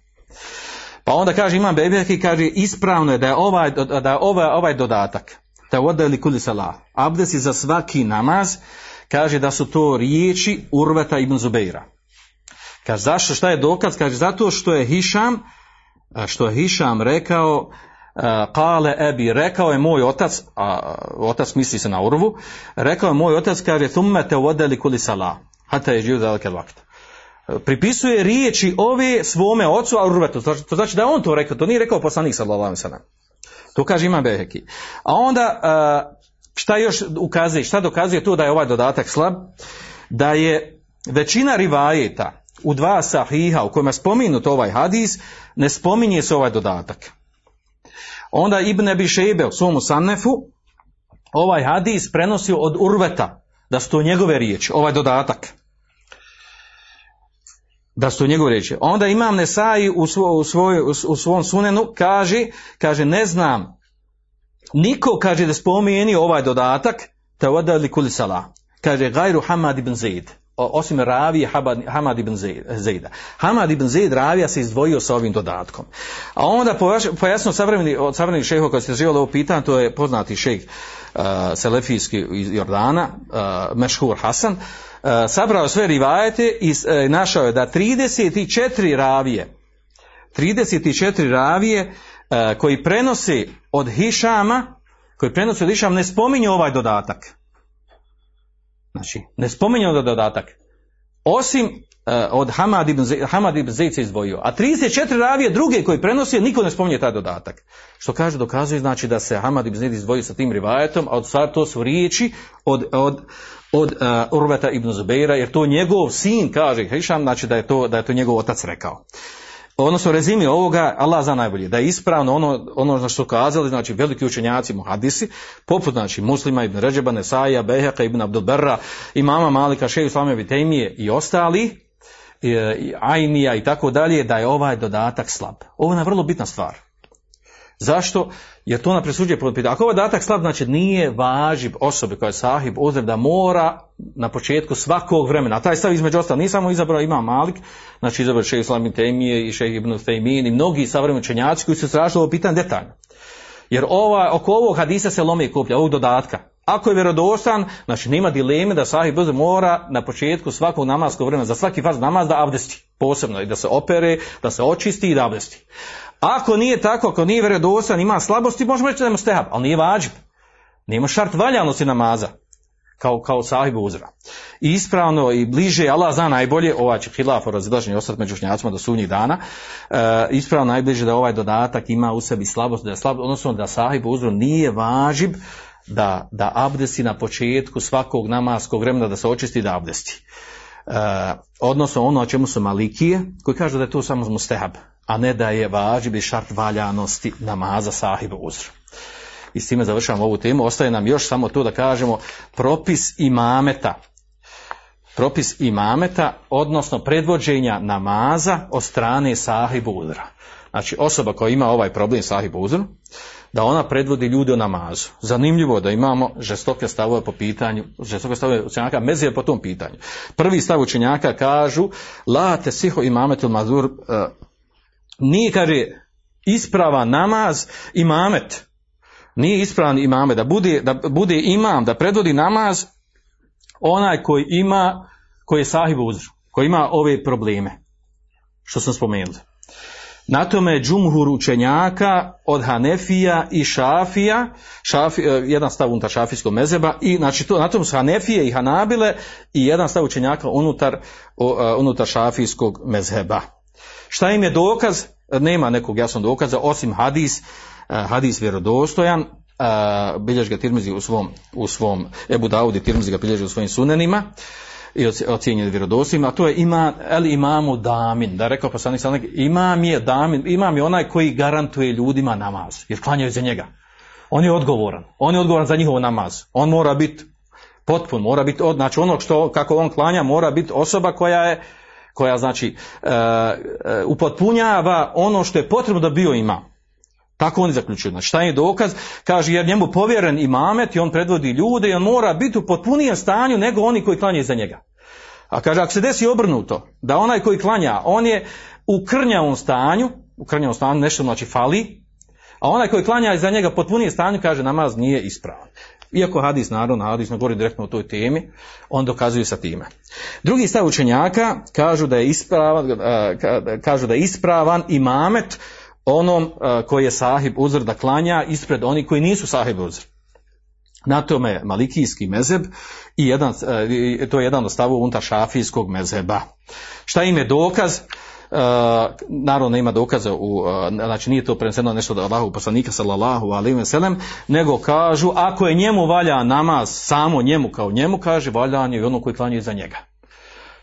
Pa onda kaže imam Bejheki, kaže ispravno je da je ovaj, da je ovaj, ovaj dodatak, te odali kuli salah, abdesi za svaki namaz, kaže da su to riječi Urveta ibn Zubeira. Kaže, zašto, šta je dokaz? Kaže, zato što je Hišam, što je Hišam rekao, kale ebi, rekao je moj otac, a otac misli se na Urvu, rekao je moj otac, kaže, thumme te odali kuli salah, hata je vakta. Pripisuje riječi ove svome ocu, a Urvetu, to znači- da je on to rekao, to nije rekao poslanik sallallahu sellem. To kaže ima Beheki. A onda, a, šta još ukazuje, šta dokazuje to da je ovaj dodatak slab? Da je većina rivajeta u dva sahiha u kojima je spominut ovaj hadis, ne spominje se ovaj dodatak. Onda Ibn Abi Šejbe u svom Sannefu ovaj hadis prenosio od Urveta, da su to njegove riječi, ovaj dodatak. Da su to njegove riječi. Onda Imam Nesai u, svo, u, svoj, u svom sunenu kaže, kaže ne znam, niko kaže da spomeni ovaj dodatak, te odali kulisala. Kaže gajru Hamad ibn Zaid osim ravije Hamad ibn Zejda. Hamad ibn Zaid ravija se izdvojio sa ovim dodatkom. A onda pojasnio savremeni, od savremenih šehova koji se živjeli ovo pitanje, to je poznati šejh uh, Selefijski iz Jordana, uh, Mešhur Hasan, uh, sabrao sve rivajete i uh, našao je da 34 ravije, 34 ravije uh, koji prenose od Hišama, koji prenose od Hišama ne spominju ovaj dodatak. Znači, ne spominje onda dodatak. Osim eh, od Hamad ibn, Ze- Hamad ibn Zeid se izdvojio. A 34 ravije druge koji prenosi, niko ne spominje taj dodatak. Što kaže, dokazuje znači da se Hamad ibn Zeid izdvojio sa tim rivajetom, a od stvar to su riječi od, od, od uh, Urveta ibn Zubeira, jer to njegov sin, kaže Hišam, znači da je to, da je to njegov otac rekao. Odnosno, rezimi ovoga, Allah zna najbolje, da je ispravno ono, ono na što kazali, znači veliki učenjaci muhadisi, poput znači muslima ibn Ređeba, Nesaja, Beheka ibn Abdulberra, imama Malika, Šeju Slame Vitejmije i ostali, i Ajnija i tako dalje, da je ovaj dodatak slab. Ovo je vrlo bitna stvar. Zašto? Jer to na presuđuje pod. Ako ovaj dodatak slab, znači nije važib osobe koja je sahib uzrev da mora na početku svakog vremena. A taj stav između ostalo nije samo izabrao Imam Malik, znači izabrao šehe Islam Temije i šehe Ibn Tejmin i mnogi savremeni učenjaci koji su tražili ovo pitanje detaljno. Jer ova, oko ovog hadisa se lome koplja, ovog dodatka. Ako je vjerodostan, znači nema dileme da sahib uzrev mora na početku svakog namaskog vremena, za svaki farz namaz da abdesti posebno i da se opere, da se očisti i da abdesti. Ako nije tako, ako nije vjerodostan, ima slabosti, možemo reći da je stehab, ali nije vađib. Nema šart valjanosti namaza kao, kao sahibu uzra. I ispravno i bliže, Allah zna najbolje, ovaj će hilaf razilaženje ostati među šnjacima do sunnjih dana, e, ispravno najbliže da ovaj dodatak ima u sebi slabost, da je slab, odnosno da sahibu uzru nije važib da, da abdesti na početku svakog namaskog vremena da se očisti da abdesti. E, odnosno ono o čemu su malikije, koji kažu da je to samo mustehab, a ne da je važib i šart valjanosti namaza sahibu uzru i s time završavamo ovu temu, ostaje nam još samo to da kažemo propis imameta. Propis imameta, odnosno predvođenja namaza od strane sahibu uzra. Znači osoba koja ima ovaj problem sahibu uzru, da ona predvodi ljude u namazu. Zanimljivo da imamo žestoke stavove po pitanju, žestoke stavove učenjaka, mezije po tom pitanju. Prvi stav učenjaka kažu, la te siho imametul mazur, uh, nije, kaže, isprava namaz imamet, nije ispravan imame, da bude, da bude imam, da predvodi namaz onaj koji ima, koji je sahib uzru, koji ima ove probleme, što sam spomenuo. Na tome je džumhur učenjaka od Hanefija i Šafija, šafi, jedan stav unutar šafijskog mezeba, i znači to, na tom su Hanefije i Hanabile i jedan stav učenjaka unutar, unutar šafijskog mezheba. Šta im je dokaz? Nema nekog jasnog dokaza, osim hadis, hadis vjerodostojan, bilježi ga Tirmizi u svom, u svom Ebu Daudi, Tirmizi ga bilježi u svojim sunenima i ocjenjeni vjerodostojima, a to je ima, el imamu damin, da je rekao poslanik sallam, imam je damin, imam je onaj koji garantuje ljudima namaz, jer klanjaju za njega. On je odgovoran, on je odgovoran za njihov namaz, on mora biti potpun, mora biti, od, znači ono što, kako on klanja, mora biti osoba koja je, koja znači uh, uh, upotpunjava ono što je potrebno da bio imam. Tako oni zaključuju. Znači, šta je dokaz? Kaže, jer njemu povjeren imamet i on predvodi ljude i on mora biti u potpunijem stanju nego oni koji klanjaju za njega. A kaže, ako se desi obrnuto, da onaj koji klanja, on je u krnjavom stanju, u krnjavom stanju nešto znači fali, a onaj koji klanja za njega potpunije stanju, kaže, namaz nije ispravan. Iako hadis, naravno, hadis ne govori direktno o toj temi, on dokazuje sa time. Drugi stav učenjaka kažu da je ispravan, kažu da je ispravan imamet onom uh, koji je sahib uzr da klanja ispred onih koji nisu sahib uzr. Na tome malikijski mezeb i jedan, uh, to je jedan od stavova unutar šafijskog mezeba. Šta im je dokaz? Naravno ima dokaza u, uh, znači nije to preneseno nešto od Allahu poslanika sallallahu alaihi ve sellem, nego kažu ako je njemu valja namaz samo njemu kao njemu kaže valjan je i ono koji klanja za njega.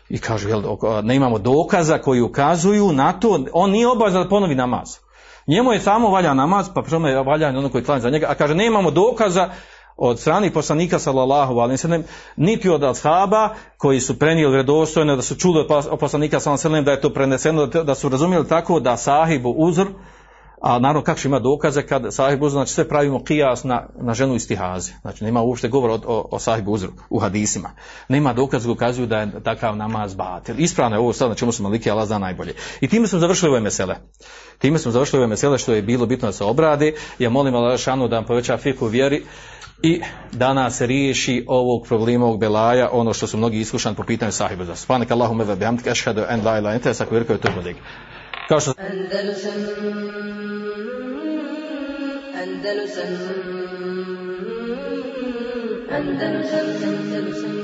I kažu jel, ne imamo dokaza koji ukazuju na to, on nije obavezan da ponovi namaz. Njemu je samo valja namaz, pa prvo je valja ono koji klanja za njega, a kaže nemamo dokaza od strani poslanika sallallahu alejhi ve niti od ashaba koji su prenijeli vjerodostojno da su čuli od poslanika sallallahu da je to preneseno da su razumjeli tako da sahibu uzr a naravno kako ima dokaze kad sahibu uzr znači sve pravimo kijas na, na ženu istihaze. Znači nema uopšte govora o, o, o sahibu uzru u hadisima. Nema dokaza koji ukazuju da je takav namaz batil. Ispravno je ovo sad na čemu smo maliki Allah zna najbolje. I time smo završili ove mesele. Time smo završili ove mesele što je bilo bitno da se obrade ja molim Allah da vam poveća fiku vjeri i da nas riješi ovog problema ovog belaja, ono što su mnogi iskušani po pitanju sahiba za spanak Allahume ve bihamdika ashhadu an la ilaha illa anta astaghfiruka. Kao što Andalusam Andalusam Andalusam